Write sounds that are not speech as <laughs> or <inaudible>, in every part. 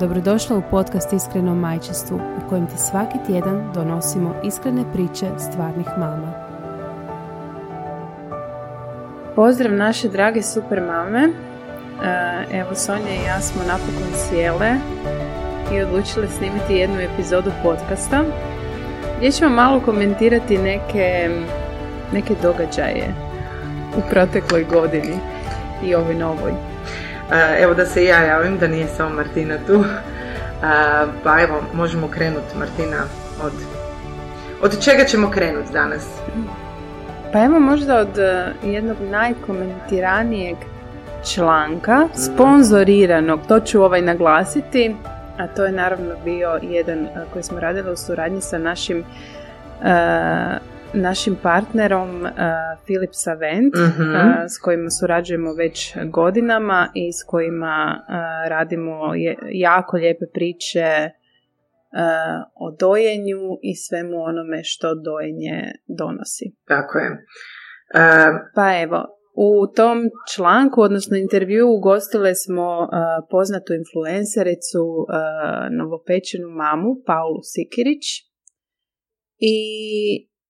Dobrodošla u podcast Iskreno majčestvu u kojem ti svaki tjedan donosimo iskrene priče stvarnih mama. Pozdrav naše drage super mame. E, evo Sonja i ja smo napokon sjele i odlučile snimiti jednu epizodu podcasta gdje ćemo malo komentirati neke, neke događaje u protekloj godini i ovoj novoj. Evo da se ja javim, da nije samo Martina tu. Pa evo, možemo krenuti Martina od... Od čega ćemo krenuti danas? Pa evo možda od e, jednog najkomentiranijeg članka, mm. sponzoriranog, to ću ovaj naglasiti, a to je naravno bio jedan e, koji smo radili u suradnji sa našim e, našim partnerom uh, Philip Savent uh s kojima surađujemo već godinama i s kojima radimo jako lijepe priče o dojenju i svemu onome što dojenje donosi. Tako je. Pa evo, u tom članku, odnosno intervju, ugostile smo poznatu influencericu, novopečenu mamu, Paulu Sikirić. I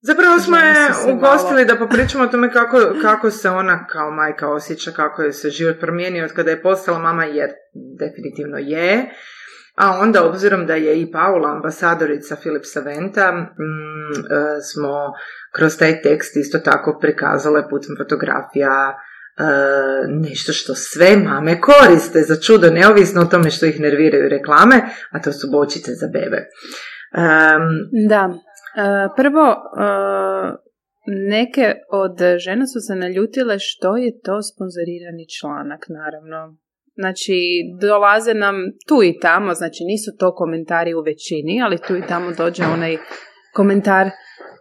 Zapravo smo je ugostili da popričamo o tome kako, kako se ona kao majka osjeća, kako je se život promijenio od kada je postala mama, jer definitivno je. A onda, obzirom da je i Paula ambasadorica Filip Saventa, mm, e, smo kroz taj tekst isto tako prikazale putem fotografija e, nešto što sve mame koriste za čudo, neovisno o tome što ih nerviraju reklame, a to su bočice za bebe. da, E, prvo, e, neke od žena su se naljutile što je to sponzorirani članak, naravno. Znači, dolaze nam tu i tamo, znači nisu to komentari u većini, ali tu i tamo dođe onaj komentar,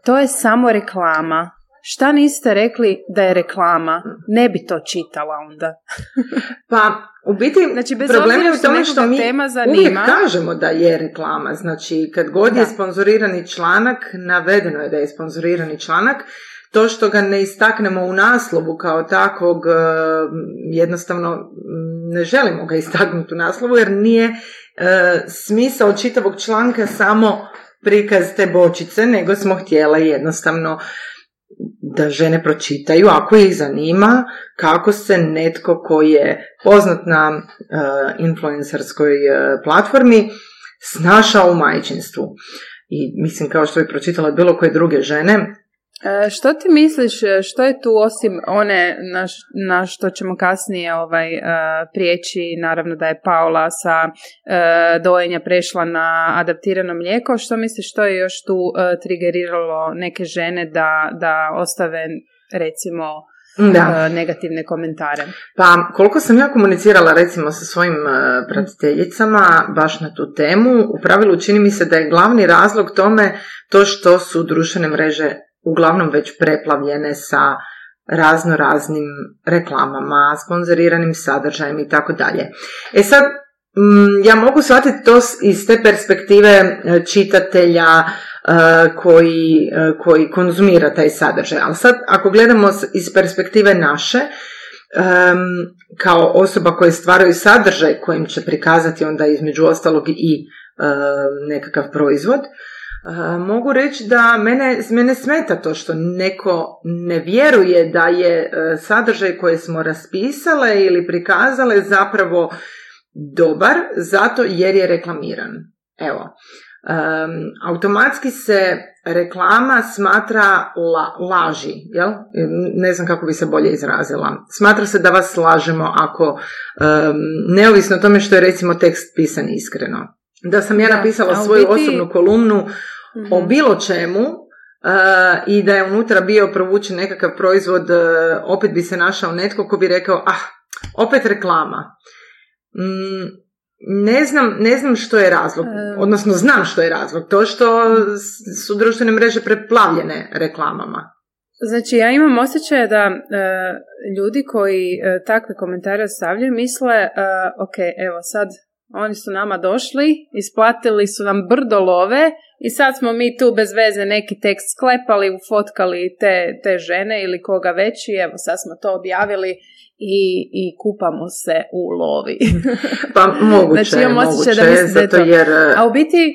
to je samo reklama. Šta niste rekli da je reklama? Ne bi to čitala onda. <laughs> pa, u biti, znači, bez problem je u tome što mi tema zanima, uvijek kažemo da je reklama. Znači, kad god je sponzorirani članak, navedeno je da je sponzorirani članak, to što ga ne istaknemo u naslovu kao takvog, eh, jednostavno ne želimo ga istaknuti u naslovu, jer nije e, smisao čitavog članka samo prikaz te bočice, nego smo htjela jednostavno da žene pročitaju ako ih zanima kako se netko koji je poznat na uh, influencerskoj uh, platformi snašao u majčinstvu. I mislim kao što je pročitala bilo koje druge žene, što ti misliš, e, što je tu osim one na, na što ćemo kasnije ovaj, e, prijeći, naravno da je Paula sa dojenja prešla na adaptirano mlijeko, što misliš što je još tu trigeriralo neke žene da, da ostave recimo da. negativne komentare. Pa koliko sam ja komunicirala recimo sa svojim pratiteljicama baš na tu temu, u pravilu čini mi se da je glavni razlog tome to što su društvene mreže uglavnom već preplavljene sa razno raznim reklamama, sponzoriranim sadržajem i tako dalje. E sad, mm, ja mogu shvatiti to iz te perspektive e, čitatelja e, koji, e, koji konzumira taj sadržaj. Ali sad, ako gledamo iz perspektive naše, kao osoba koje stvaraju sadržaj kojim će prikazati onda između ostalog i nekakav proizvod, mogu reći da mene, mene smeta to što neko ne vjeruje da je e, sadržaj koje smo raspisale ili prikazale zapravo dobar zato jer je reklamiran. Evo, automatski se reklama smatra la, laži, jel? ne znam kako bi se bolje izrazila. Smatra se da vas lažemo ako, neovisno o tome što je recimo tekst pisan iskreno. Da sam ja napisala svoju osobnu kolumnu o mhm. bilo čemu uh, i da je unutra bio provučen nekakav proizvod, uh, opet bi se našao netko ko bi rekao, ah, opet reklama. Mm, ne znam, ne znam što je razlog, odnosno znam što je razlog, to što su društvene mreže preplavljene reklamama. Znači, ja imam osjećaj da e, ljudi koji e, takve komentare stavljaju misle, e, ok, evo sad oni su nama došli, isplatili su nam brdo love i sad smo mi tu bez veze neki tekst sklepali, ufotkali te, te žene ili koga već evo sad smo to objavili i, i kupamo se u lovi. <laughs> pa moguće, znači, imam moguće, da zato jer... A u biti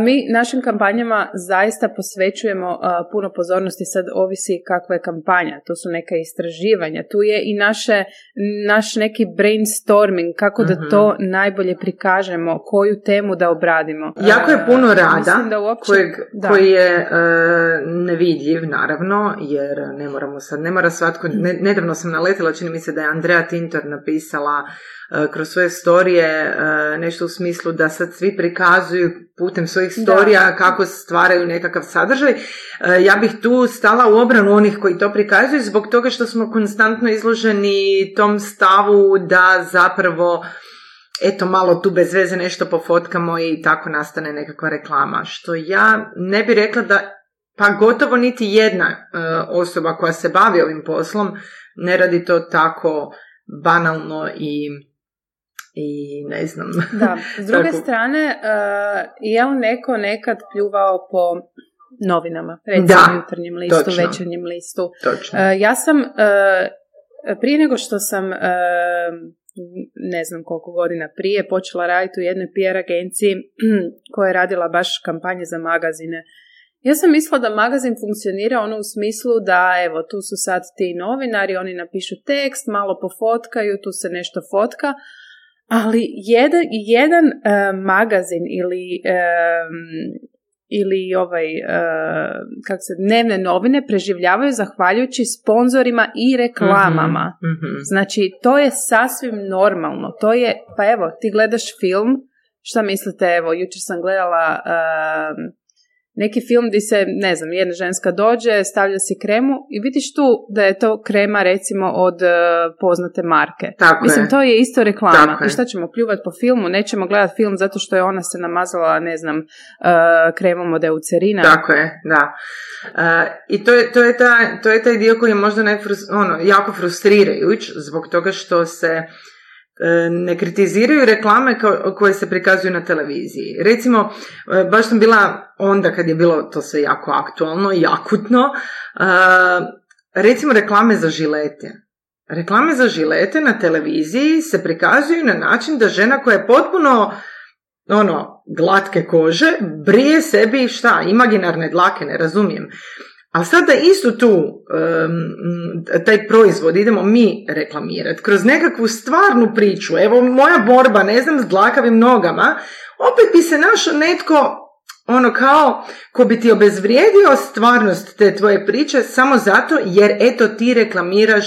mi našim kampanjama zaista posvećujemo puno pozornosti, sad ovisi kakva je kampanja, to su neka istraživanja, tu je i naše, naš neki brainstorming, kako da to mhm. najbolje prikažemo, koju temu da obradimo. Jako je puno rada da uopće, kojeg, koji je uh, nevidljiv, naravno, jer ne moramo sad, ne mora svatko, nedavno sam naletila, čini mi se da je Andrea Tintor napisala e, kroz svoje storije e, nešto u smislu da sad svi prikazuju putem svojih storija kako stvaraju nekakav sadržaj. E, ja bih tu stala u obranu onih koji to prikazuju zbog toga što smo konstantno izloženi tom stavu da zapravo eto malo tu bez veze nešto pofotkamo i tako nastane nekakva reklama. Što ja ne bi rekla da pa gotovo niti jedna osoba koja se bavi ovim poslom ne radi to tako banalno i i ne znam. Da, s <laughs> druge strane, uh, je li neko nekad pljuvao po novinama, recimo da, jutarnjem listu, točno, večernjem listu? Točno. Uh, ja sam, uh, prije nego što sam, ne znam koliko godina prije, počela raditi u jednoj PR agenciji <clears throat> koja je radila baš kampanje za magazine ja sam mislila da magazin funkcionira ono u smislu da evo tu su sad ti novinari, oni napišu tekst, malo pofotkaju, tu se nešto fotka, ali jedan, jedan uh, magazin ili ili ovaj, uh, kako se, dnevne novine preživljavaju zahvaljujući sponzorima i reklamama. mm Znači, to je sasvim normalno. To je, pa evo, ti gledaš film, šta mislite, evo, jučer sam gledala neki film gdje se, ne znam, jedna ženska dođe, stavlja si kremu i vidiš tu da je to krema recimo od uh, poznate marke. Tako Mislim, to je isto reklama. I šta ćemo pljuvati po filmu? Nećemo gledati film zato što je ona se namazala, ne znam, uh, kremom od eucerina. Tako je, da. Uh, I to je, to, je ta, to je taj dio koji je možda ono, jako frustrirajuć zbog toga što se E, ne kritiziraju reklame koje se prikazuju na televiziji. Recimo, e, baš sam bila onda kad je bilo to sve jako aktualno i akutno, e, recimo reklame za žilete. Reklame za žilete na televiziji se prikazuju na način da žena koja je potpuno ono, glatke kože, brije sebi šta, imaginarne dlake, ne razumijem. A sada istu tu, taj proizvod idemo mi reklamirati kroz nekakvu stvarnu priču. Evo moja borba, ne znam, s dlakavim nogama, opet bi se našao netko ono kao ko bi ti obezvrijedio stvarnost te tvoje priče samo zato jer eto ti reklamiraš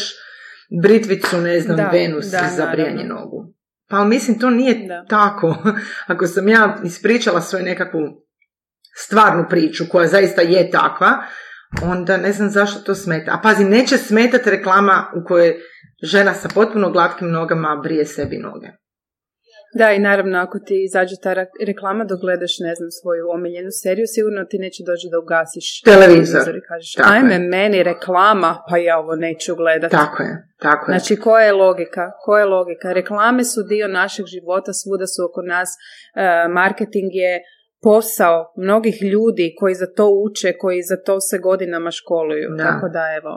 britvicu, ne znam, da, Venus da, za brijanje nogu. Pa mislim, to nije tako. <laughs> Ako sam ja ispričala svoju nekakvu stvarnu priču koja zaista je takva, onda ne znam zašto to smeta. A pazi, neće smetati reklama u kojoj žena sa potpuno glatkim nogama brije sebi noge. Da, i naravno, ako ti izađe ta reklama dok gledaš, ne znam, svoju omiljenu seriju, sigurno ti neće doći da ugasiš televizor, i kažeš, ajme, meni reklama, pa ja ovo neću gledati. Tako je, tako je. Znači, koja je logika? Koja je logika? Reklame su dio našeg života, svuda su oko nas, uh, marketing je posao mnogih ljudi koji za to uče, koji za to se godinama školuju. Da. Tako da evo.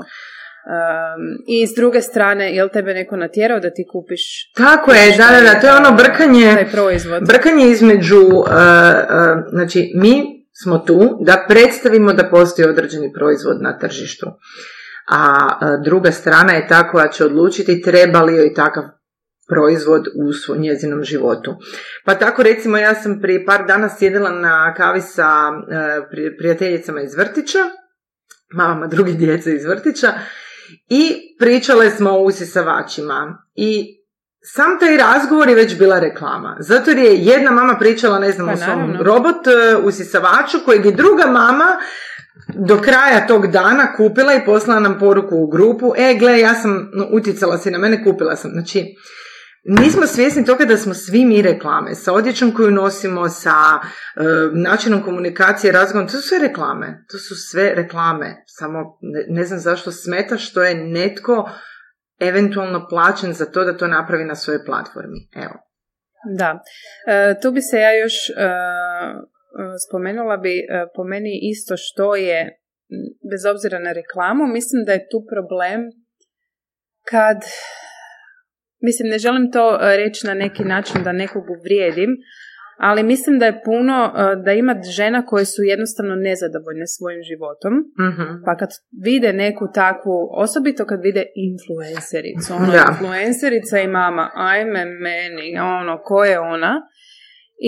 Um, I s druge strane, jel tebe neko natjerao da ti kupiš? Tako je, da, da, da, to je ono brkanje, taj proizvod. brkanje između, uh, uh, znači mi smo tu da predstavimo da postoji određeni proizvod na tržištu. A uh, druga strana je ta koja će odlučiti treba li joj takav proizvod u njezinom životu. Pa tako recimo ja sam prije par dana sjedila na kavi sa e, prijateljicama iz vrtića, mamama drugi djece iz vrtića i pričale smo o usisavačima i sam taj razgovor je već bila reklama. Zato jer je jedna mama pričala, ne znam, pa, o svom robot e, usisavaču kojeg je druga mama do kraja tog dana kupila i poslala nam poruku u grupu, e, gle, ja sam, no, utjecala si na mene, kupila sam. Znači, nismo svjesni toga da smo svi mi reklame, sa odjećom koju nosimo, sa e, načinom komunikacije, razgovorom, to su sve reklame, to su sve reklame, samo ne, ne znam zašto smeta što je netko eventualno plaćen za to da to napravi na svojoj platformi, evo. Da, e, tu bi se ja još e, spomenula bi po meni isto što je bez obzira na reklamu, mislim da je tu problem kad mislim ne želim to e, reći na neki način da nekog uvrijedim, ali mislim da je puno, e, da ima žena koje su jednostavno nezadovoljne svojim životom, mm pa kad vide neku takvu, osobito kad vide influencericu, ono, influencerica i mama, ajme meni, ono, ko je ona,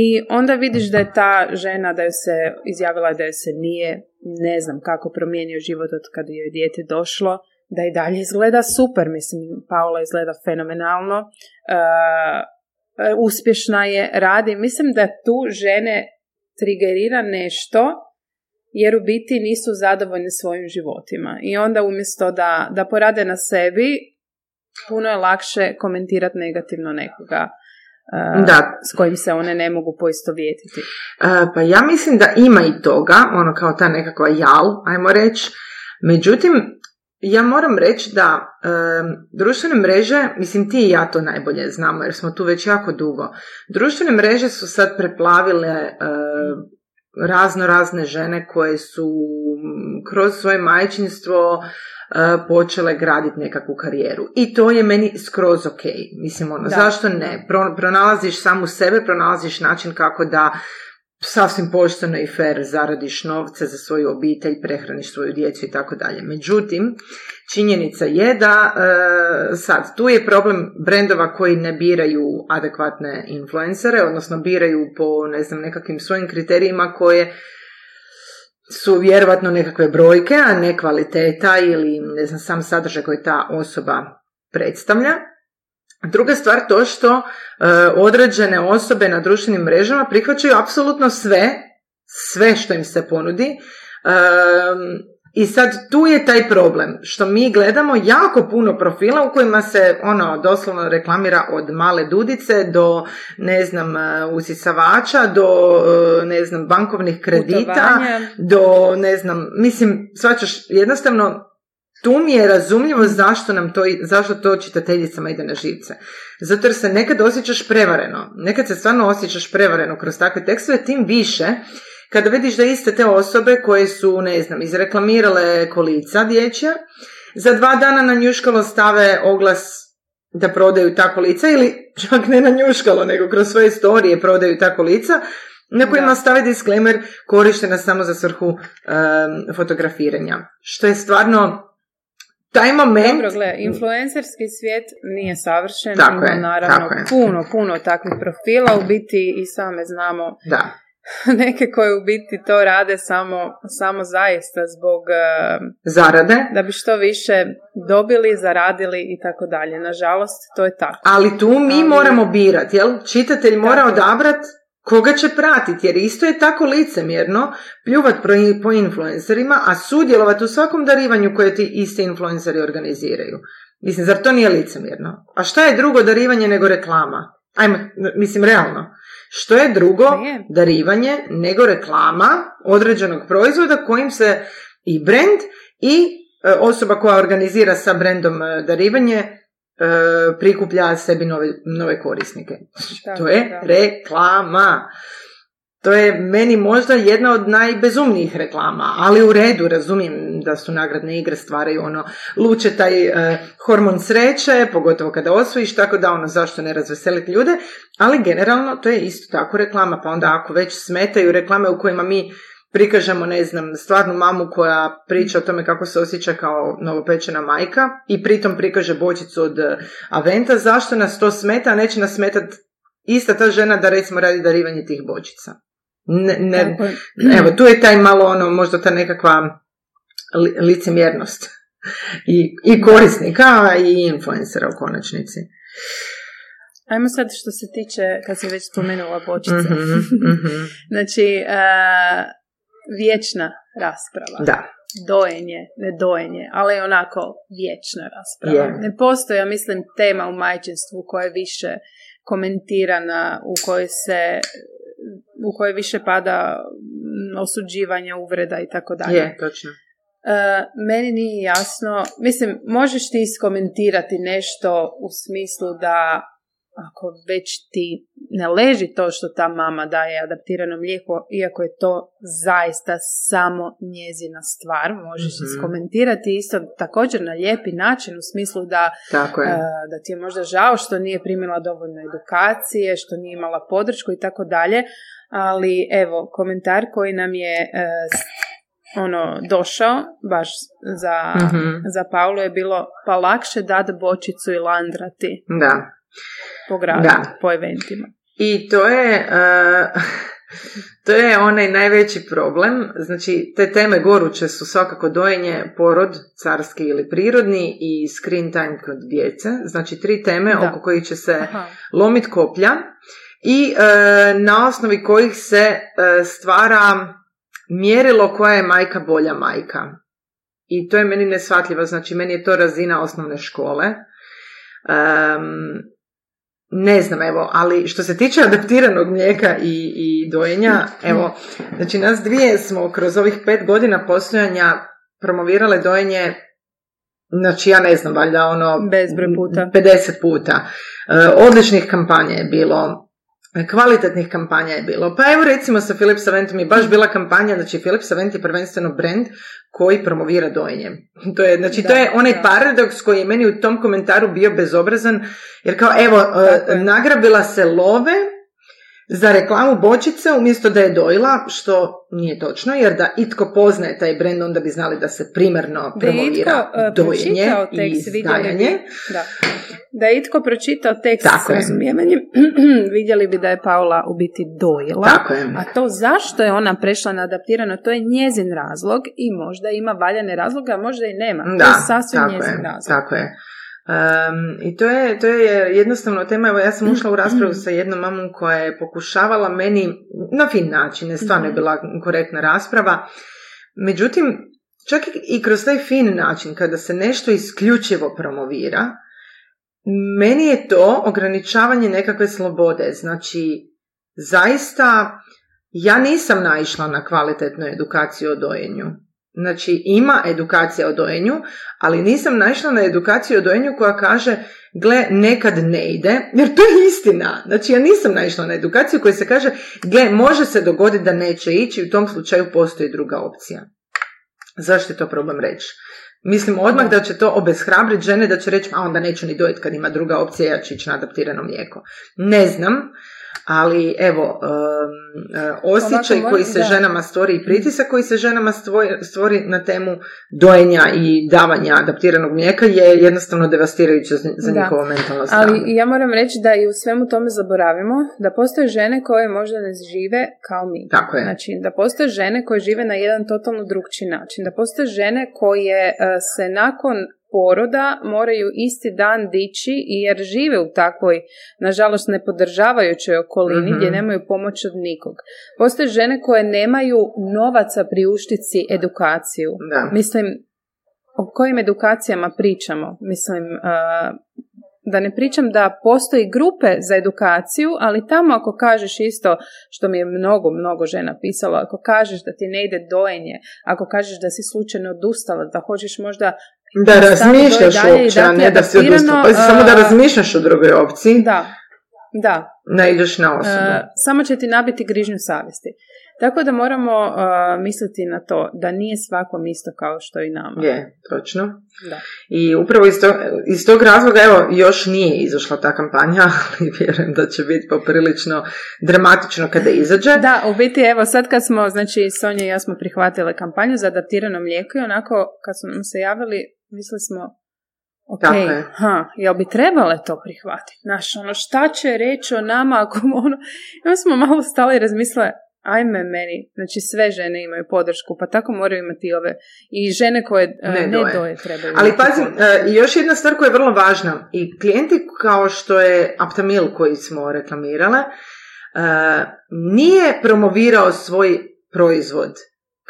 i onda vidiš da je ta žena da je se izjavila da je se nije, ne znam kako promijenio život od kad je dijete došlo, da i dalje izgleda super, mislim, Paula izgleda fenomenalno, uh, uspješna je, radi. Mislim da tu žene trigerira nešto jer u biti nisu zadovoljne svojim životima. I onda umjesto da, da porade na sebi, puno je lakše komentirati negativno nekoga. Uh, da. s kojim se one ne mogu poistovjetiti. Uh, pa ja mislim da ima i toga, ono kao ta nekakva jal, ajmo reći. Međutim, ja moram reći da društvene mreže, mislim ti i ja to najbolje znamo jer smo tu već jako dugo, društvene mreže su sad preplavile razno razne žene koje su kroz svoje majčinstvo počele graditi nekakvu karijeru. I to je meni skroz ok. Mislim, ono, zašto ne? pronalaziš samu sebe, pronalaziš način kako da sasvim pošteno i fair zaradiš novce za svoju obitelj, prehraniš svoju djecu i tako dalje. Međutim, činjenica je da e, sad tu je problem brendova koji ne biraju adekvatne influencere, odnosno biraju po ne znam nekakvim svojim kriterijima koje su vjerovatno nekakve brojke, a ne kvaliteta ili ne znam sam sadržaj koji ta osoba predstavlja. Druga stvar to što e, određene osobe na društvenim mrežama prihvaćaju apsolutno sve, sve što im se ponudi. E, I sad tu je taj problem što mi gledamo jako puno profila u kojima se ono doslovno reklamira od male dudice do ne znam e, usisavača do ne znam bankovnih kredita do ne znam mislim svačaš jednostavno tu mi je razumljivo zašto nam to, zašto to čitateljicama ide na živce. Zato jer se nekad osjećaš prevareno. Nekad se stvarno osjećaš prevareno kroz takve tekstove, tim više kada vidiš da iste te osobe koje su, ne znam, izreklamirale kolica dječja, za dva dana na njuškalo stave oglas da prodaju ta kolica ili čak ne na njuškalo, nego kroz svoje storije prodaju ta kolica, na kojima stave disclaimer korištena samo za svrhu fotografiranja. Što je stvarno taj moment... Dobro, gle, influencerski svijet nije savršen, tako ima je, naravno puno, puno takvih profila, u biti i same znamo da. <laughs> neke koje u biti to rade samo, samo zaista zbog... Eh, Zarade. Da bi što više dobili, zaradili i tako dalje. Nažalost, to je tako. Ali tu mi Ali... moramo birati, jel? Čitatelj mora odabrati koga će pratiti, jer isto je tako licemjerno pljuvat po influencerima, a sudjelovat u svakom darivanju koje ti isti influenceri organiziraju. Mislim, zar to nije licemjerno? A šta je drugo darivanje nego reklama? Ajmo, mislim, realno. Što je drugo darivanje nego reklama određenog proizvoda kojim se i brand i e, osoba koja organizira sa brendom e, darivanje prikuplja sebi nove, nove korisnike. to je reklama. To je meni možda jedna od najbezumnijih reklama, ali u redu, razumijem da su nagradne igre stvaraju ono, luče taj e, hormon sreće, pogotovo kada osvojiš, tako da ono, zašto ne razveseliti ljude, ali generalno to je isto tako reklama, pa onda ako već smetaju reklame u kojima mi prikažemo, ne znam, stvarnu mamu koja priča o tome kako se osjeća kao novopečena majka i pritom prikaže bočicu od eh, Aventa, zašto nas to smeta, a neće nas smetat ista ta žena da recimo radi darivanje tih bočica. Ne, ne, evo, tu je taj malo ono, možda ta nekakva li, licemjernost I, i korisnika i influencera u konačnici. Ajmo sad što se tiče, kad si već spomenula bočice. Mm-hmm, <laughs> znači, uh, vječna rasprava. Da. dojenje, ne dojenje, ali onako vječna rasprava. Ne postoji, ja mislim, tema u majčinstvu koja je više komentirana, u kojoj se u kojoj više pada osuđivanje, uvreda i tako dalje. Je, točno. E, meni nije jasno, mislim, možeš ti iskomentirati nešto u smislu da ako već ti ne leži to što ta mama daje adaptirano mlijeko, iako je to zaista samo njezina stvar, možeš mm iskomentirati isto također na lijepi način u smislu da, Tako je. Uh, da ti je možda žao što nije primila dovoljno edukacije, što nije imala podršku i tako dalje, ali evo, komentar koji nam je uh, ono došao baš za, mm za Paulu je bilo pa lakše dat bočicu i landrati. Da po gradu, da. po eventima. I to je, uh, <laughs> to je onaj najveći problem. Znači, te teme goruće su svakako dojenje, porod, carski ili prirodni i screen time kod djece. Znači, tri teme oko kojih će se Aha. lomit koplja i uh, na osnovi kojih se uh, stvara mjerilo koja je majka bolja majka. I to je meni nesvatljivo, znači meni je to razina osnovne škole. Um, ne znam, evo, ali što se tiče adaptiranog mlijeka i, i dojenja, evo, znači nas dvije smo kroz ovih pet godina postojanja promovirale dojenje Znači, ja ne znam, valjda ono... Bezbroj puta. 50 puta. E, odličnih kampanja je bilo kvalitetnih kampanja je bilo. Pa evo recimo sa Philip Saventom je baš bila kampanja, znači Philip Savent je prvenstveno brand koji promovira dojenje. <laughs> To je, znači to je onaj da. paradoks koji je meni u tom komentaru bio bezobrazan, jer kao evo, uh, nagrabila se love za reklamu bočice umjesto da je dojila, što nije točno, jer da itko poznaje taj brend, onda bi znali da se primarno promovira itko, uh, dojenje i izdajanje. Da. Da je itko pročitao tekst Tako s razumijevanjem, <clears throat> vidjeli bi da je Paula u biti dojila. Tako je. A to zašto je ona prešla na adaptirano, to je njezin razlog i možda ima valjane razloga, a možda i nema. Da, to je sasvim tako njezin je, razlog. Tako je. Um, I to je, to je jednostavno tema, evo ja sam ušla u raspravu sa jednom mamom koja je pokušavala meni, na fin način, je stvarno je mhm. bila korektna rasprava, međutim, čak i kroz taj fin način, kada se nešto isključivo promovira, meni je to ograničavanje nekakve slobode, znači zaista ja nisam naišla na kvalitetnu edukaciju o dojenju. Znači ima edukacija o dojenju, ali nisam naišla na edukaciju o dojenju koja kaže gle nekad ne ide, jer to je istina. Znači ja nisam naišla na edukaciju koja se kaže gle može se dogoditi da neće ići u tom slučaju postoji druga opcija. Zašto je to problem reći? Mislim odmah da će to obeshrabriti žene da će reći a onda neću ni dojeti kad ima druga opcija, ja ću ići na adaptirano mlijeko. Ne znam, ali evo, um, osjećaj koji se ženama stvori i pritisak koji se ženama stvori, na temu dojenja i davanja adaptiranog mlijeka je jednostavno devastirajuće za da. njihovo mentalno zdravlje. Ali ja moram reći da i u svemu tome zaboravimo da postoje žene koje možda ne žive kao mi. Tako je. Znači, da postoje žene koje žive na jedan totalno drugčiji način. Da postoje žene koje uh, se nakon poroda moraju isti dan dići jer žive u takvoj, nažalost, nepodržavajućoj okolini gdje mhm. nemaju pomoć od nikog. Postoje žene koje nemaju novaca priuštici edukaciju. Da. Mislim, o kojim edukacijama pričamo? Mislim, da ne pričam da postoji grupe za edukaciju, ali tamo ako kažeš isto, što mi je mnogo, mnogo žena pisalo, ako kažeš da ti ne ide dojenje, ako kažeš da si slučajno odustala, da hoćeš možda da razmišljaš uopće, a ne da si odustala. Pa samo da razmišljaš o drugoj opciji. Da, da. Ne ideš na osobu. samo će ti nabiti grižnju savjesti. Tako da moramo uh, misliti na to da nije svakom isto kao što i nama. Je, točno. Da. I upravo iz, to, iz tog razloga, evo, još nije izašla ta kampanja, <laughs> ali vjerujem da će biti poprilično dramatično kada izađe. Da, u biti, evo, sad kad smo, znači, Sonja i ja smo prihvatile kampanju za adaptirano mlijeko i onako, kad smo se javili, mislili smo, ok, ha, jel bi trebale to prihvatiti? Znaš, ono, šta će reći o nama ako ono, i smo malo stali i ajme meni, znači sve žene imaju podršku, pa tako moraju imati ove i žene koje e, ne, ne doje. trebaju. Ali pazi, uh, još jedna stvar koja je vrlo važna i klijenti kao što je Aptamil koji smo reklamirale, uh, nije promovirao svoj proizvod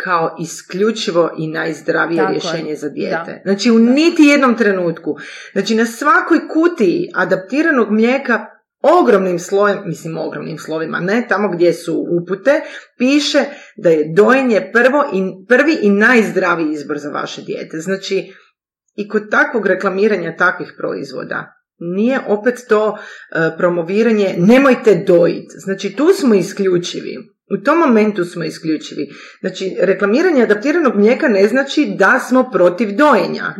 kao isključivo i najzdravije Tako je. rješenje za dijete. Da. Znači u niti jednom trenutku. Znači na svakoj kutiji adaptiranog mlijeka ogromnim slojem, mislim ogromnim slovima, ne tamo gdje su upute, piše da je dojenje prvo i, prvi i najzdraviji izbor za vaše dijete. Znači i kod takvog reklamiranja takvih proizvoda nije opet to e, promoviranje nemojte dojiti. Znači tu smo isključivi. U tom momentu smo isključivi. Znači reklamiranje adaptiranog mlijeka ne znači da smo protiv dojenja.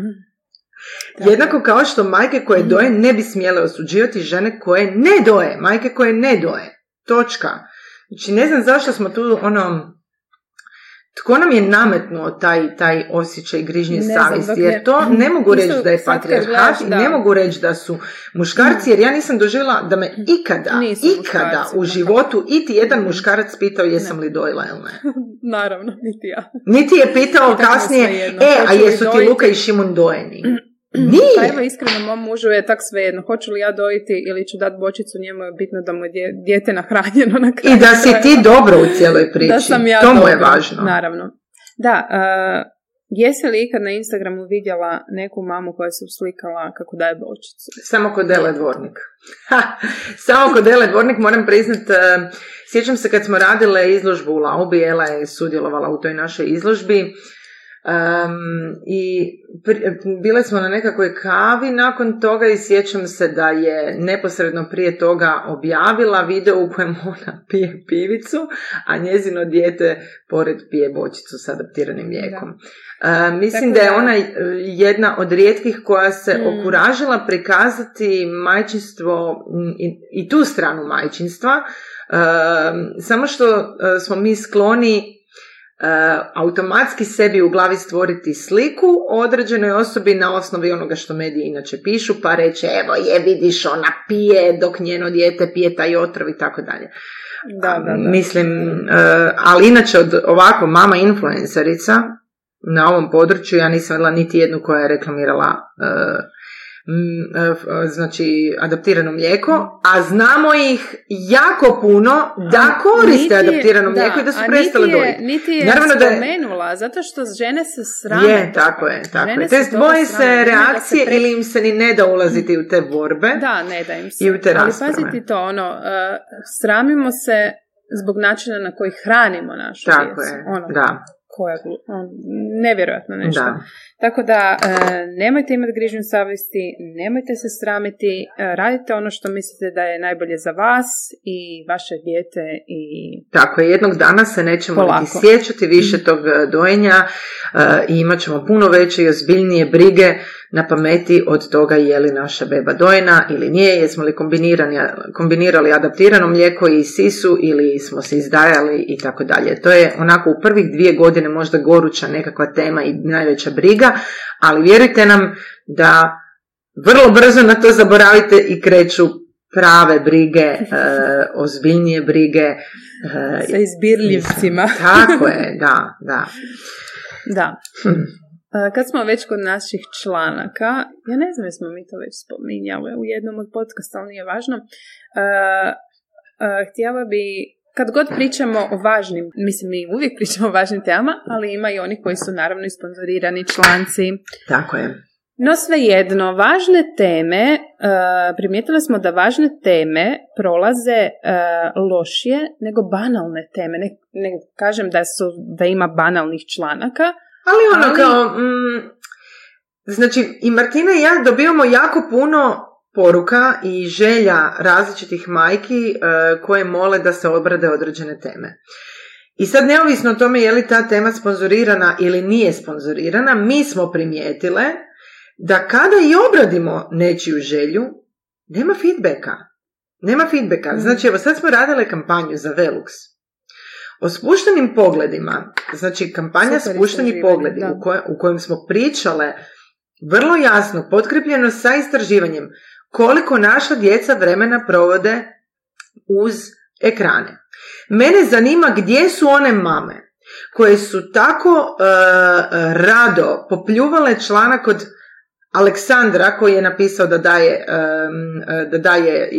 Tako Jednako kao što majke koje doje ne bi smjele osuđivati žene koje ne doje, majke koje ne doje. Točka. Znači ne znam zašto smo tu ono tko nam je nametnuo taj, taj osjećaj grižnje Ne savjesti, jer ne- to ne mogu reći da je patrijarhat i ne mogu reći da su muškarci, jer ja nisam doživjela da me ikada, Nisu ikada u životu iti jedan muškarac pitao jesam li dojela ili ne. <laughs> Naravno, niti ja. Niti je pitao kasnije, e, a jesu ti? Luka i Šimun dojeni? <clears throat> Pa <clears throat> Nije. evo iskreno, mom mužu je tak svejedno. Hoću li ja dojiti ili ću dati bočicu, njemu je bitno da mu je dijete nahranjeno na kraju. I da si ti dobro u cijeloj priči. Da sam ja to mu je važno. Naravno. Da, uh, jesi li ikad na Instagramu vidjela neku mamu koja se uslikala kako daje bočicu? Samo kod Ele Dvornik. Ha, samo kod Ele Dvornik moram priznat, eh, sjećam se kad smo radile izložbu u Laubi, Ela je sudjelovala u toj našoj izložbi em, i pri- bile smo na nekakvoj kavi nakon toga i sjećam se da je neposredno prije toga objavila video u kojem <laughs> ona pije pivicu, a njezino dijete pored pije bočicu s adaptiranim mlijekom. E, mislim Tako da je da- ona e, jedna od rijetkih koja se Mm. okuražila prikazati majčinstvo i, i tu stranu majčinstva, e, samo što e, smo mi skloni automatski sebi u glavi stvoriti sliku o određenoj osobi na osnovi onoga što mediji inače pišu, pa reće evo je vidiš ona pije dok njeno dijete pije taj otrov i tako dalje. Da, da, da. Mislim, e, ali inače od ovako mama influencerica na ovom području ja nisam vidjela niti jednu koja je reklamirala e, e, e, znači adaptirano mlijeko, a znamo ih jako puno da koriste Niti adaptirano mlijeko i da su prestale niti je, dojiti. Niti je Naravno da je- spomenula, zato što žene se srame. Je, tako je, tako Žene je. toga boje se reakcije pre- ili im se ni ne da ulaziti u te borbe. Da, ne da im se. I u te Ali rasprave. pazi ti to, ono, uh, sramimo se zbog načina na koji hranimo našu Tako djecu. je, Ono, da, koja glu- on, nevjerojatno nešto. da. Tako da, e, nemojte imati grižnju savjesti, nemojte se sramiti, e, radite ono što mislite da je najbolje za vas i vaše dijete i Tako je, jednog dana se nećemo Polako. niti sjećati više tog e, dojenja i imat ćemo puno veće i ozbiljnije brige na pameti od toga je li naša beba dojena ili nije, jesmo li kombinirali adaptirano mlijeko i sisu ili smo se izdajali i tako dalje. To je onako u prvih dvije godine možda goruća nekakva tema i najveća briga, ali vjerujte nam da vrlo brzo na to zaboravite i kreću prave brige, <laughs> e, ozbiljnije brige. e, sa izbirljivcima. tako je, <laughs> da, da. Da. Kad smo već kod naših članaka, ja ne znam jesmo mi to već spominjali u jednom od podcasta, ali nije važno. Htjela bi, kad god pričamo o važnim, mislim mi uvijek pričamo o važnim temama, ali ima i oni koji su naravno i sponzorirani članci. Tako je. No svejedno, važne teme, e, primijetili smo da važne teme prolaze lošije nego banalne teme. Ne, ne kažem da, su, da ima banalnih članaka, Ali ono Ali- kao, mm, znači i Martina i ja dobivamo jako puno poruka i želja različitih majki e, koje mole da se obrade određene teme. I sad neovisno o tome je li ta tema sponzorirana ili nije sponzorirana, mi smo primijetile da kada i obradimo nečiju želju, nema feedbacka. Nema feedbacka. Mhm. Znači, evo sad smo radile kampanju za Velux. O spuštenim pogledima, znači kampanja Super Spušteni pogledi da. u, koje- u kojem smo pričale vrlo jasno, potkrepljeno sa istraživanjem, koliko naša djeca vremena provode uz ekrane. Mene zanima gdje su one mame koje su tako e, rado popljuvale članak od Aleksandra koji je napisao da daje, da daje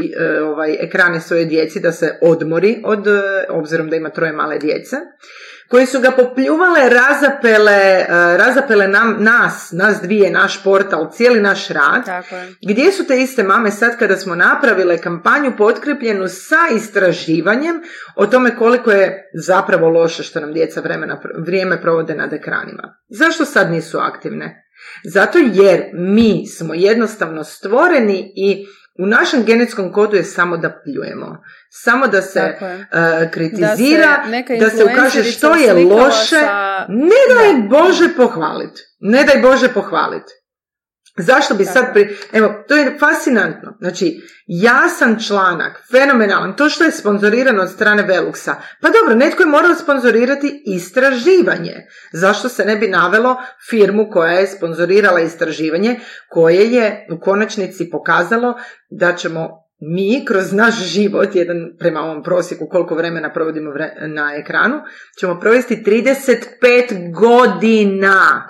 ovaj, ekrane svoje djeci da se odmori od, obzirom da ima troje male djece koji su ga popljuvale, razapele, e, razapele nam, nas, nas dvije, naš portal, cijeli naš rad. Tako je. Gdje su te iste mame sad kada smo napravile kampanju potkrepljenu sa istraživanjem o tome koliko je zapravo loše što nam djeca vremena, vrijeme provode nad ekranima. Zašto sad nisu aktivne? Zato jer mi smo jednostavno stvoreni i u našem genetskom kodu je samo da pljujemo, samo da se uh, kritizira, da se, ukaže što je loše, ne daj Bože pohvaliti. Ne daj Bože pohvaliti. Zašto bi sad, pri... evo, to je fascinantno. Znači, jasan članak, fenomenalan, to što je sponzorirano od strane Veluxa. Pa dobro, netko je morao sponzorirati istraživanje. Zašto se ne bi navelo firmu koja je sponzorirala istraživanje, koje je u konačnici pokazalo da ćemo mi kroz naš život, jedan prema ovom prosjeku koliko vremena provodimo na ekranu, ćemo provesti 35 godina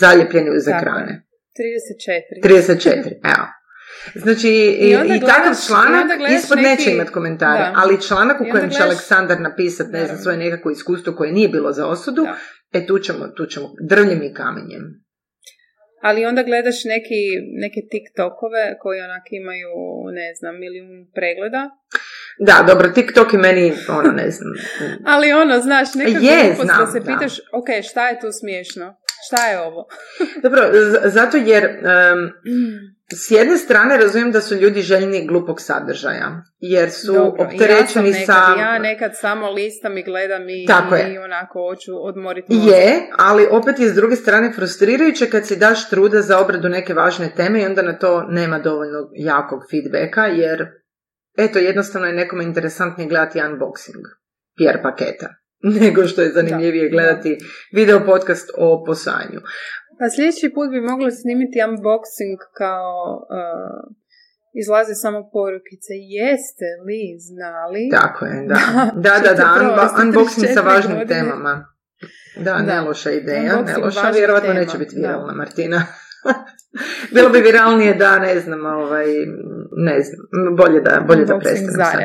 zaljepljeni uz ekrane. 34. 34, evo. Znači, i, i, takav članak ispod neki... neće imati komentare, ali članak u kojem će Aleksandar napisati, ne znam, svoje nekako iskustvo koje nije bilo za osudu, e tu ćemo, tu ćemo drvljem i kamenjem. Ali onda gledaš neki, neke TikTokove koji onak imaju, ne znam, milijun pregleda. Da, dobro, TikTok i meni, ono, ne znam. ali ono, znaš, nekako je, znam, da se pitaš, da. ok, šta je tu smiješno? Šta je ovo? <laughs> Dobro, zato jer um, <clears throat> s jedne strane razumijem da su ljudi željni glupog sadržaja, jer su Dobro, opterećeni ja sa... Ja nekad samo listam i gledam i, Tako i, onako hoću odmoriti Je, ali opet je s druge strane frustrirajuće kad si daš truda za obradu neke važne teme i onda na to nema dovoljno jakog feedbacka, jer eto, jednostavno je nekome interesantnije gledati unboxing PR paketa. <laughs> nego što je zanimljivije gledati video podcast o posanju. Pa sljedeći put bi mogli snimiti unboxing kao uh, izlaze samo porukice. Jeste li znali? Tako je, da. <laughs> Da, da, da, unboxing sa važnim temama. Da, ne loša ideja, ne loša, vjerovatno neće biti viralna, Martina. <laughs> Bilo bi viralnije da, ne znam, ovaj, ne znam, bolje da, bolje da prestanemo sad.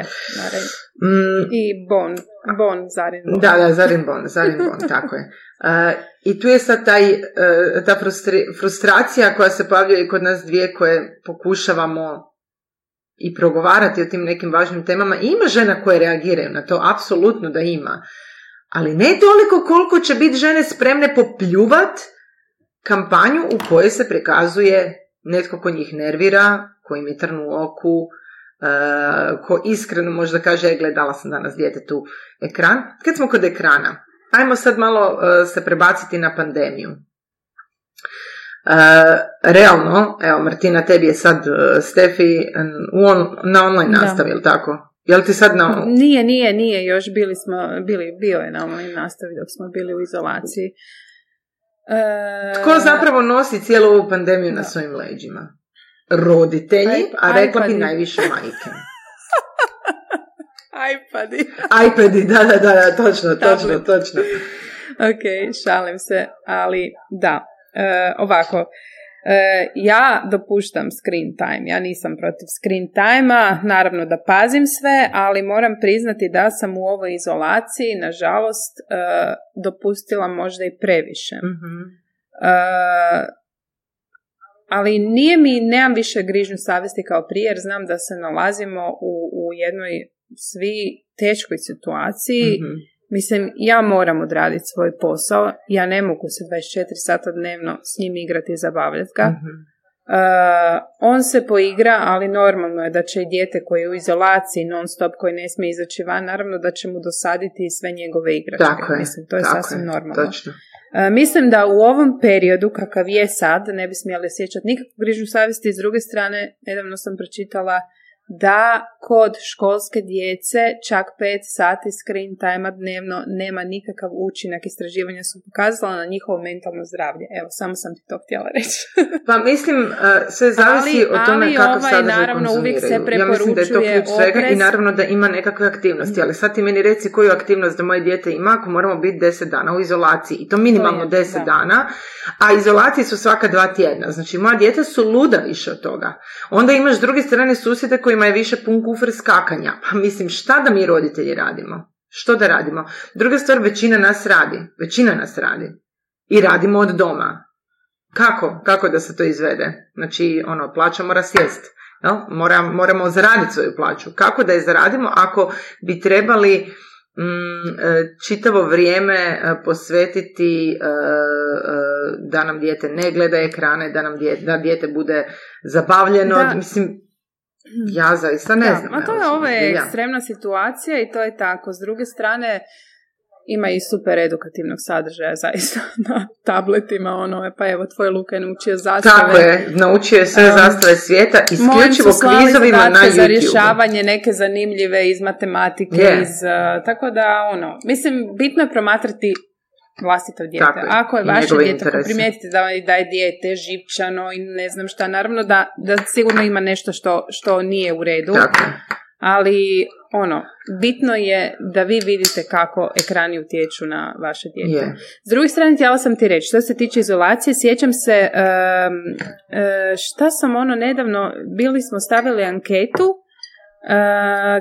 Mm. I Bon, Bon, Zarin Bon. Da, da, Zarin Bon, Zarin Bon, <laughs> tako je. Uh, I tu je sad taj, uh, ta frustri, frustracija koja se pojavljuje kod nas dvije koje pokušavamo i progovarati o tim nekim važnim temama. Ima žena koje reagiraju na to, apsolutno da ima. Ali ne toliko koliko će biti žene spremne popljuvat kampanju u kojoj se prikazuje netko ko njih nervira, koji mi trnu u oku, uh, ko iskreno možda kaže, e, gledala sam danas djetetu ekran. Kad smo kod ekrana, ajmo sad malo uh, se prebaciti na pandemiju. Uh, realno, evo Martina, tebi je sad uh, Stefi on, na online nastavi, ili tako? Jel ti sad na... Nije, nije, nije, još bili smo, bili, bio je na online nastavi dok smo bili u izolaciji. Tko zapravo nosi cijelu ovu pandemiju na svojim leđima? Roditelji, a rekla bi najviše majke. <laughs> iPadi. iPadi, da, da, da, točno, točno, točno. ok, šalim se, ali da, e, ovako, e, ja dopuštam screen time, ja nisam protiv screen time naravno da pazim sve, ali moram priznati da sam u ovoj izolaciji, nažalost, e, dopustila možda i previše. mm ali nije mi, nemam više grižnju savjesti kao prije, jer znam da se nalazimo u, u jednoj svi teškoj situaciji. mm Mislim, ja moram odraditi svoj posao, ja ne mogu se 24 sata dnevno s njim igrati i zabavljati ga. mm on se poigra, ali normalno je da će i dijete koje je u izolaciji non stop, koji ne smije izaći van, naravno da će mu dosaditi sve njegove igračke. Tako je, Mislim, to je sasvim normalno. Točno. E, mislim da u ovom periodu kakav je sad ne bi smjeli sjećati nikakvu grižnju savjesti. S druge strane, nedavno sam pročitala da kod školske djece čak 5 sati screen time dnevno nema nikakav učinak. Istraživanja su pokazala na njihovo mentalno zdravlje. Evo, samo sam ti to htjela reći. <laughs> pa mislim, uh, sve zavisi ali, o tome ali kako ovaj, naravno, uvijek se Ja mislim da je to ključ svega i naravno da ima nekakve aktivnosti. Ali sad ti meni reci koju aktivnost da moje dijete ima ako moramo biti 10 dana u izolaciji. I to minimalno to je, 10 dana. A izolacije su svaka dva tjedna. Znači, moja djeca su luda više od toga. Onda imaš s druge strane susjede kojima je više pun kufer skakanja. Pa mislim, šta da mi roditelji radimo? Što da radimo? Druga stvar, većina nas radi. Većina nas radi. I radimo od doma. Kako? Kako da se to izvede? Znači, ono, plaća mora sjest. Jel? Moram, moramo zaraditi svoju plaću. Kako da je zaradimo ako bi trebali mm, e, čitavo vrijeme e, posvetiti e, da nam dijete ne gleda ekrane, da nam dijete, da dijete bude zabavljeno. Da. Mislim, ja zaista ne znam. A to je ova ekstremna situacija i to je tako. S druge strane, ima i super edukativnog sadržaja <laughs> zaista na tabletima, ono, pa evo, tvoj Luka je naučio zastave. Tako je, naučio je sve um, zastave svijeta, isključivo kvizovima na YouTube. za rješavanje neke zanimljive iz matematike, iz, uh, tako da, ono, mislim, bitno je promatrati vlastito dijete. Tako ako je vaše dijete, ako primijetite da, da je dijete živčano i ne znam šta, naravno da, da sigurno ima nešto što, što nije u redu. Tako. Ali ono, bitno je da vi vidite kako ekrani utječu na vaše dijete. Yeah. S druge strane, htjela sam ti reći, što se tiče izolacije, sjećam se um, šta sam ono nedavno, bili smo stavili anketu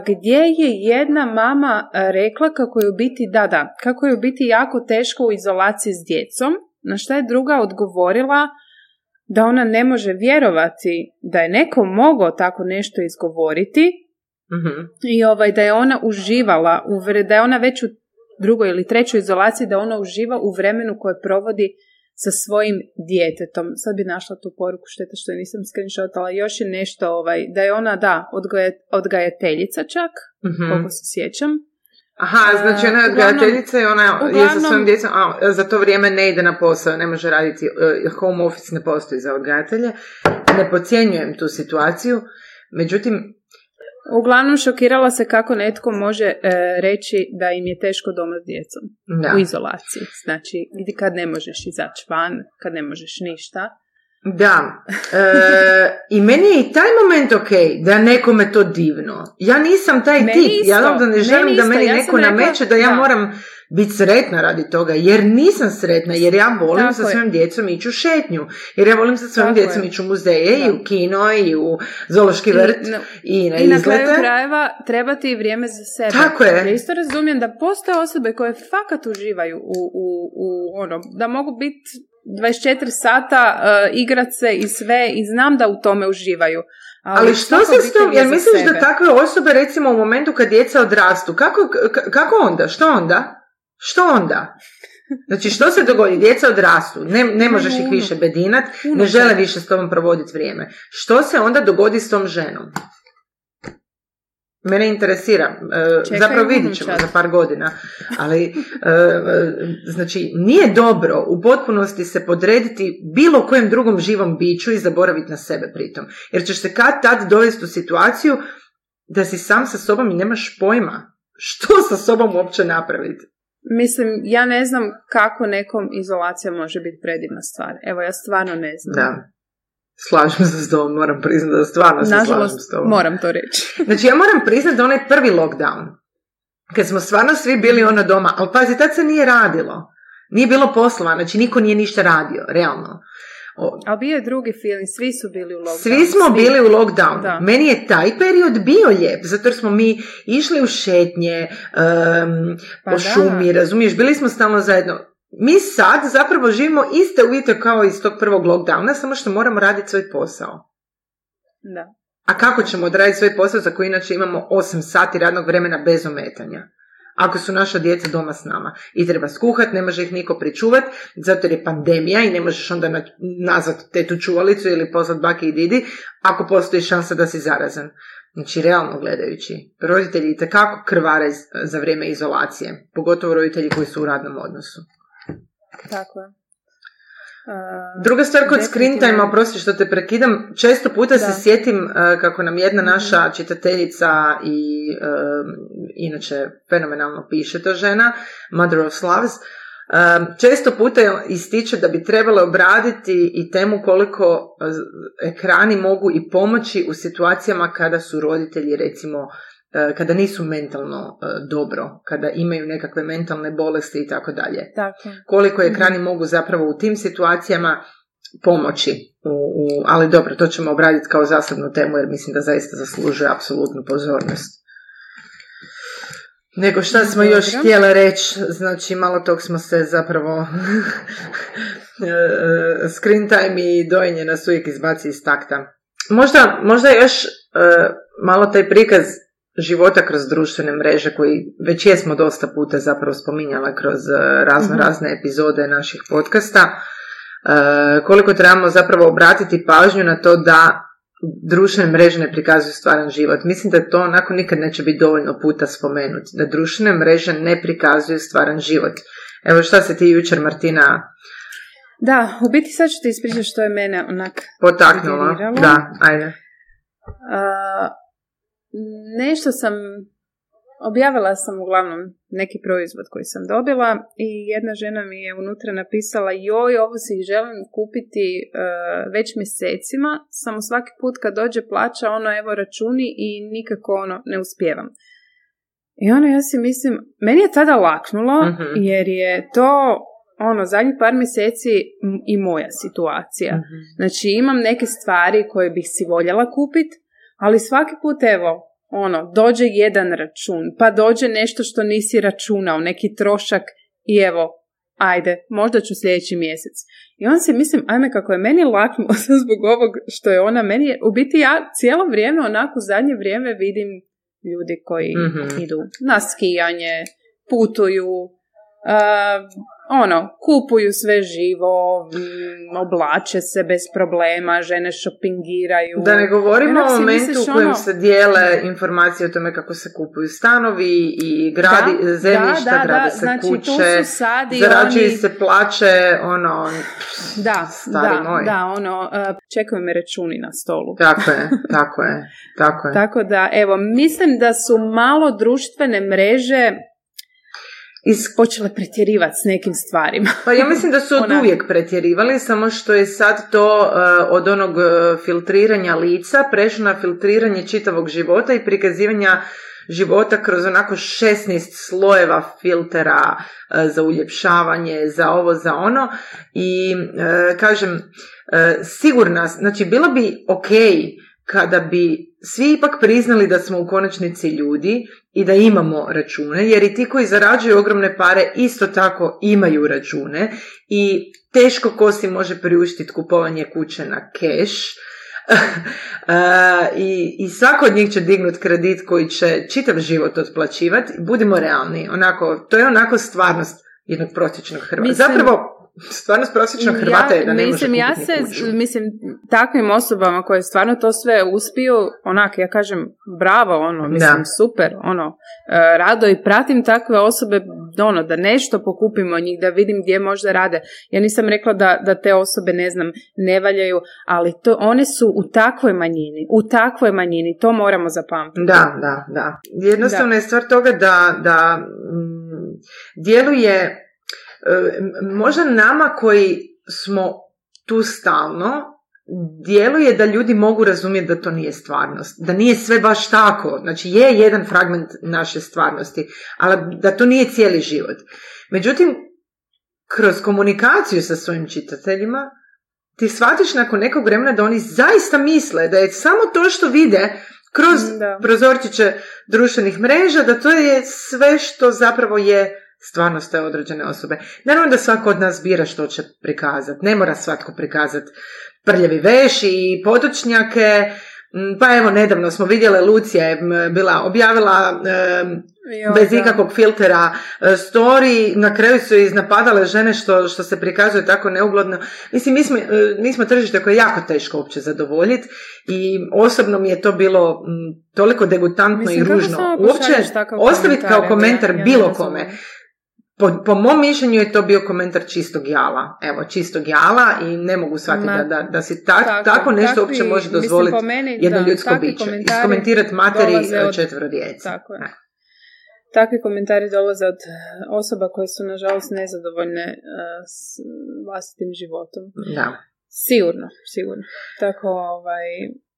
gdje je jedna mama rekla kako je u biti, da, da, kako je u biti jako teško u izolaciji s djecom, na što je druga odgovorila da ona ne može vjerovati da je neko mogao tako nešto izgovoriti mm i ovaj, da je ona uživala, u, da je ona već u drugoj ili trećoj izolaciji, da ona uživa u vremenu koje provodi sa svojim djetetom. Sad bi našla tu poruku, šteta što je nisam screenshotala. Još je nešto, ovaj, da je ona, da, odgajateljica čak, mm koliko se sjećam. Aha, znači ona je odgajateljica i ona uglavnom, je sa svojim djecom, a za to vrijeme ne ide na posao, ne može raditi, e, home office ne postoji za odgajatelje. Ne podcjenjujem tu situaciju, međutim, Uglavnom šokirala se kako netko može e, reći da im je teško doma s djecom da. u izolaciji. Znači, kad ne možeš izaći van, kad ne možeš ništa. Da, e, i meni je i taj moment ok, da nekome to divno. Ja nisam taj meni tip, isto, ja da ne želim da meni ja neko nameće da ja moram biti sretna radi toga, jer nisam sretna, jer ja volim Tako sa svojim djecom ići u šetnju, jer ja volim sa svojim djecom ići u muzeje i u kino i u zološki vrt i, no, i na I na kraju krajeva trebati i vrijeme za sebe. Tako je. Ja isto razumijem da postoje osobe koje fakat uživaju u, u, u ono, da mogu biti 24 sata uh, igrat se i sve i znam da u tome uživaju. Ali, Ali što se s tom, jer misliš da takve osobe recimo u momentu kad djeca odrastu, kako, kako onda, što onda? Što onda? Znači, što se dogodi? Djeca odrastu, ne, ne možeš ih više bedinat, ne žele više s tobom provoditi vrijeme. Što se onda dogodi s tom ženom? Mene interesira, e, Čekaj, zapravo vidit ćemo za par godina, ali e, e, znači nije dobro u potpunosti se podrediti bilo kojem drugom živom biću i zaboraviti na sebe pritom. Jer ćeš se kad tad dovesti u situaciju da si sam sa sobom i nemaš pojma što sa sobom uopće napraviti. Mislim, ja ne znam kako nekom izolacija može biti predivna stvar. Evo, ja stvarno ne znam. Da. Slažem se s tobom, moram priznati da stvarno se slažem s tobom. moram to reći. <laughs> znači, ja moram priznati da onaj prvi lockdown, kad smo stvarno svi bili ono doma, ali pazi, tad se nije radilo. Nije bilo poslova, znači niko nije ništa radio, realno. Ali bio je drugi film, svi su bili u lockdownu. Svi smo bili u lockdownu. Meni je taj period bio lijep, zato jer smo mi išli u šetnje, um, pa po šumi, razumiješ, bili smo stalno zajedno. Mi sad zapravo živimo iste uvjete kao iz tog prvog lockdowna, samo što moramo raditi svoj posao. Da. A kako ćemo odraditi svoj posao za koji inače imamo 8 sati radnog vremena bez ometanja? Ako su naša djeca doma s nama. I treba skuhat, ne može ih niko pričuvat, zato jer je pandemija i ne možeš onda nazvat tetu čuvalicu ili poslat baki i didi, ako postoji šansa da si zarazan. Znači, realno gledajući, roditelji itekako krvare za vrijeme izolacije, pogotovo roditelji koji su u radnom odnosu. Tako je. Druga stvar kod screen time, oprosti što te prekidam, često puta se sjetim kako nam jedna mhm. naša čitateljica i inače fenomenalno piše to žena, Mother of Slavs, Često puta ističe da bi trebalo obraditi i temu koliko ekrani mogu i pomoći u situacijama kada su roditelji recimo E, kada nisu mentalno e, dobro, kada imaju nekakve mentalne bolesti i tako dalje. Koliko ekrani mhm. mogu zapravo u tim situacijama pomoći. U, u, ali dobro, to ćemo obraditi kao zasebnu temu jer mislim da zaista zaslužuje apsolutnu pozornost. Nego šta smo još htjela reći, znači malo tog smo se zapravo <laughs> e, screen time i dojenje nas uvijek izbaci iz takta. Možda, možda još malo taj prikaz života kroz društvene mreže koji već jesmo dosta puta zapravo spominjala kroz e, razno mhm. razne epizode naših podcasta. E, koliko trebamo zapravo obratiti pažnju na to da društvene mreže ne prikazuju stvaran život. Mislim da to onako nikad neće biti dovoljno puta spomenuti. Da društvene mreže ne prikazuju stvaran život. Evo šta se ti jučer Martina da, u biti sad ću ti ispričati što je mene onak potaknulo. Da, ajde. Uh, Nešto sam, objavila sam uglavnom neki proizvod koji sam dobila i jedna žena mi je unutra napisala joj, ovo si želim kupiti uh, već mjesecima, samo svaki put kad dođe plaća ono evo računi i nikako ono ne uspijevam. I ono ja si mislim, meni je tada laknulo mhm. jer je to ono zadnjih par mjeseci i moja situacija. Mhm. Znači imam neke stvari koje bih si voljela kupiti, ali svaki put evo, ono, dođe jedan račun, pa dođe nešto što nisi računao, neki trošak i evo, ajde, možda ću sljedeći mjesec. I on se, mislim, ajme kako je meni laknuo <laughs> zbog ovog što je ona meni, u biti ja cijelo vrijeme, onako zadnje vrijeme vidim ljudi koji mm idu na skijanje, putuju, ono, kupuju sve živo, mm, oblače se bez problema, žene šopingiraju. Da ne govorimo o momentu u kojem ono... se dijele informacije o tome kako se kupuju stanovi i gradi da, zemljišta, da, da, grade se znači, kuće, zarađuju oni... se plaće, ono, da, stari da, moj. Da, ono, uh, čekaju me računi na stolu. Tako je, <laughs> tako je, tako je. tako da, evo, mislim da su malo društvene mreže. Počele pretjerivati s nekim stvarima. Pa ja mislim da su <laughs> od uvijek pretjerivali, samo što je sad to uh, od onog uh, filtriranja lica prešlo na filtriranje čitavog života i prikazivanja života kroz onako 16 slojeva filtera uh, za uljepšavanje, za ovo, za ono i kažem, sigurna, znači bilo bi ok kada bi svi ipak priznali da smo u konačnici ljudi i da imamo račune, jer i ti koji zarađuju ogromne pare isto tako imaju račune i teško ko si može priuštiti kupovanje kuće na cash, <laughs> I, I svako od njih će dignut kredit koji će čitav život otplaćivati. Budimo realni, onako, to je onako stvarnost jednog prosječnog Hrvata. Zapravo, stvarno prosječnog Hrvata je da ne mislim, može ja se, mislim, takvim osobama koje stvarno to sve uspiju, onak, ja kažem, bravo, ono, mislim, super, ono, e, rado i pratim takve osobe, ono, da nešto pokupimo od njih, da vidim gdje možda rade. Ja nisam rekla da, da te osobe, ne znam, ne valjaju, ali to, one su u takvoj manjini, u takvoj manjini, to moramo zapamtiti. Da, da, da. Jednostavno je stvar toga da, da mm, djeluje možda nama koji smo tu stalno, djeluje da ljudi mogu razumjeti da to nije stvarnost, da nije sve baš tako, znači je jedan fragment naše stvarnosti, ali da to nije cijeli život. Međutim, kroz komunikaciju sa svojim čitateljima, ti shvatiš nakon nekog vremena da oni zaista misle da je samo to što vide kroz prozorčiće društvenih mreža, da to je sve što zapravo je stvarnost te određene osobe. Naravno da svako od nas bira što će prikazati. Ne mora svatko prikazati prljavi veš i potočnjake. Mm, pa evo, nedavno smo vidjeli, Lucija je bila objavila bez ikakvog filtera e, story, na kraju su iznapadale žene što, što se prikazuje tako neugodno. Mislim, mi smo, e, mi smo tržište koje je jako teško uopće zadovoljiti i osobno mi je to bilo toliko degutantno i ružno. Uopće ostaviti kao komentar bilo kome po, po mom mišljenju je to bio komentar čistog jala. Evo, čistog jala i ne mogu shvatiti da, da, da si ta, tako, tako nešto takvi, uopće može dozvoliti jedno ljudsko biće. Iskomentirati materi od, četvero djece. Tako je. Takvi komentari dolaze od osoba koje su nažalost nezadovoljne uh, s vlastitim životom. Da. Sigurno, sigurno. Tako, ovaj,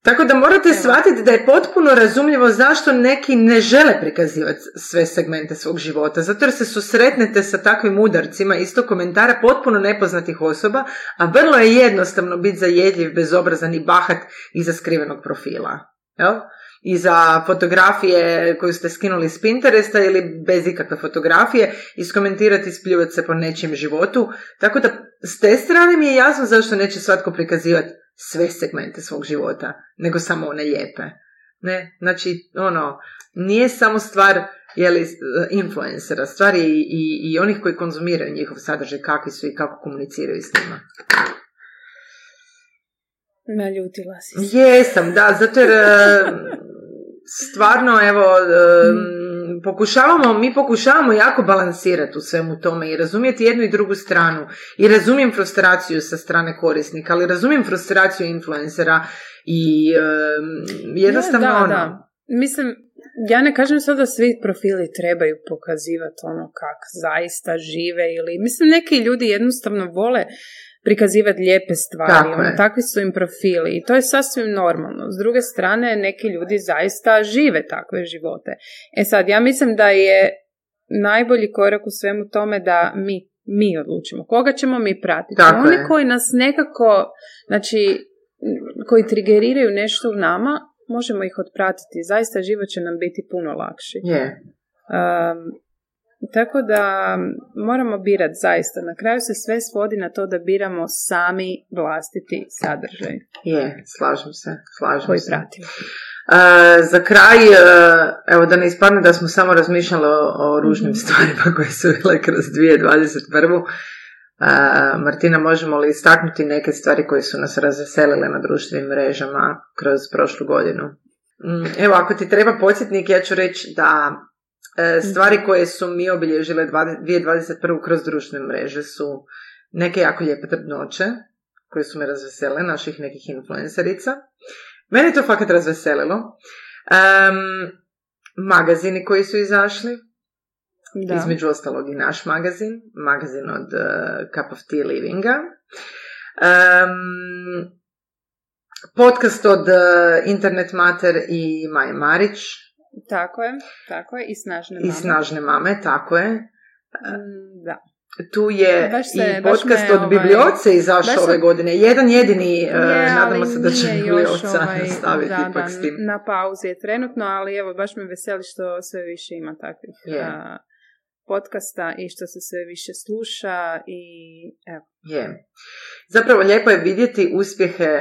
tako da morate Evo. shvatiti da je potpuno razumljivo zašto neki ne žele prikazivati sve segmente svog života. Zato jer se susretnete sa takvim udarcima isto komentara potpuno nepoznatih osoba, a vrlo je jednostavno biti zajedljiv, bezobrazan i bahat iza skrivenog profila. Jel? i za fotografije koju ste skinuli s Pinteresta ili bez ikakve fotografije, iskomentirati i spljuvati se po nečijem životu. Tako da s te strane mi je jasno zašto neće svatko prikazivati sve segmente svog života, nego samo one lijepe. Ne, znači, ono, nije samo stvar jeli, influencera, stvar je i, i, i onih koji konzumiraju njihov sadržaj, kakvi su i kako komuniciraju s njima. Naljutila si Jesam, da, zato jer stvarno, evo, um, pokušavamo, mi pokušavamo jako balansirati u svemu tome i razumjeti jednu i drugu stranu. I razumijem frustraciju sa strane korisnika, ali razumijem frustraciju influencera i um, jednostavno da, ono... Da. Mislim, ja ne kažem sad da svi profili trebaju pokazivati ono kak zaista žive ili mislim neki ljudi jednostavno vole prikazivati lijepe stvari. Ono, takvi su im profili i to je sasvim normalno. S druge strane, neki ljudi zaista žive takve živote. E sad, ja mislim da je najbolji korak u svemu tome da mi, mi odlučimo. Koga ćemo mi pratiti? Tako Oni koji nas nekako, znači, koji trigeriraju nešto u nama, možemo ih otpratiti. Zaista život će nam biti puno lakši. Um, tako da moramo birati zaista. Na kraju se sve svodi na to da biramo sami vlastiti sadržaj. Je, slažem se, slažem koji se. pratimo. Uh, za kraj, uh, evo da ne ispadne da smo samo razmišljali o, ružnim mm-hmm. stvarima <laughs> koje su bile kroz 2021. Uh, Martina, možemo li istaknuti neke stvari koje su nas razveselile na društvenim mrežama kroz prošlu godinu? Mm, evo, ako ti treba podsjetnik, ja ću reći da E, stvari mhm. koje su mi obilježile 2021. kroz društvene mreže su neke jako lijepe trudnoće koje su me razvesele, naših nekih influencerica. Mene to fakat razveselilo. Um, magazini koji su izašli, da. između ostalog i naš magazin, magazin od uh, Cup of Tea Livinga. Um, podcast od uh, Internet Mater i Maja Marić, tako je, tako je, i snažne mame. I snažne mame, tako je. Mm, da. Tu je se, i podcast od ovaj, Biblioce izašao ove godine. Jedan jedini, je, nadamo se da će Biblioca ovaj, staviti da, ipak da, s tim. Na pauzi je trenutno, ali evo, baš me veseli što sve više ima takvih yeah. podcasta i što se sve više sluša i evo. Je. Zapravo lijepo je vidjeti uspjehe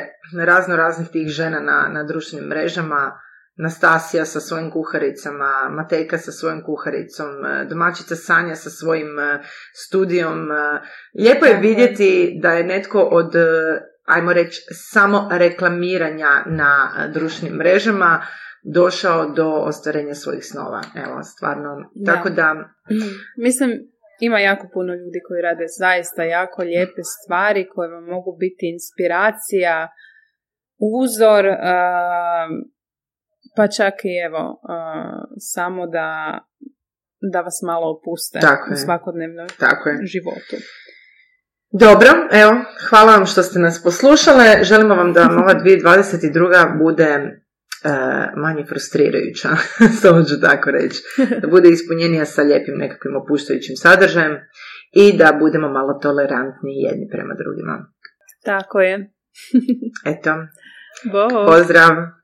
razno raznih tih žena na, na društvenim mrežama, Nastasija sa svojim kuharicama, Matejka sa svojom kuharicom, e, domaćica Sanja sa svojim e, studijom. E, lijepo je vidjeti da je netko od, ajmo reći, samo reklamiranja na društvenim mrežama došao do ostvarenja svojih snova. Evo, stvarno. Tako da... <clears throat> Mislim, ima jako puno ljudi koji rade zaista jako lijepe stvari koje vam mogu biti inspiracija, uzor, pa čak i evo, samo da, da vas malo opuste Tako u svakodnevnom Tako je. životu. Dobro, evo, hvala vam što ste nas poslušale. Želimo vam da vam ova <laughs> 2022. bude uh, manje frustrirajuća, <laughs> samo ću tako reći. Da bude ispunjenija sa lijepim nekakvim opuštajućim sadržajem i da budemo malo tolerantni jedni prema drugima. Tako je. <laughs> Eto. Bo. Pozdrav.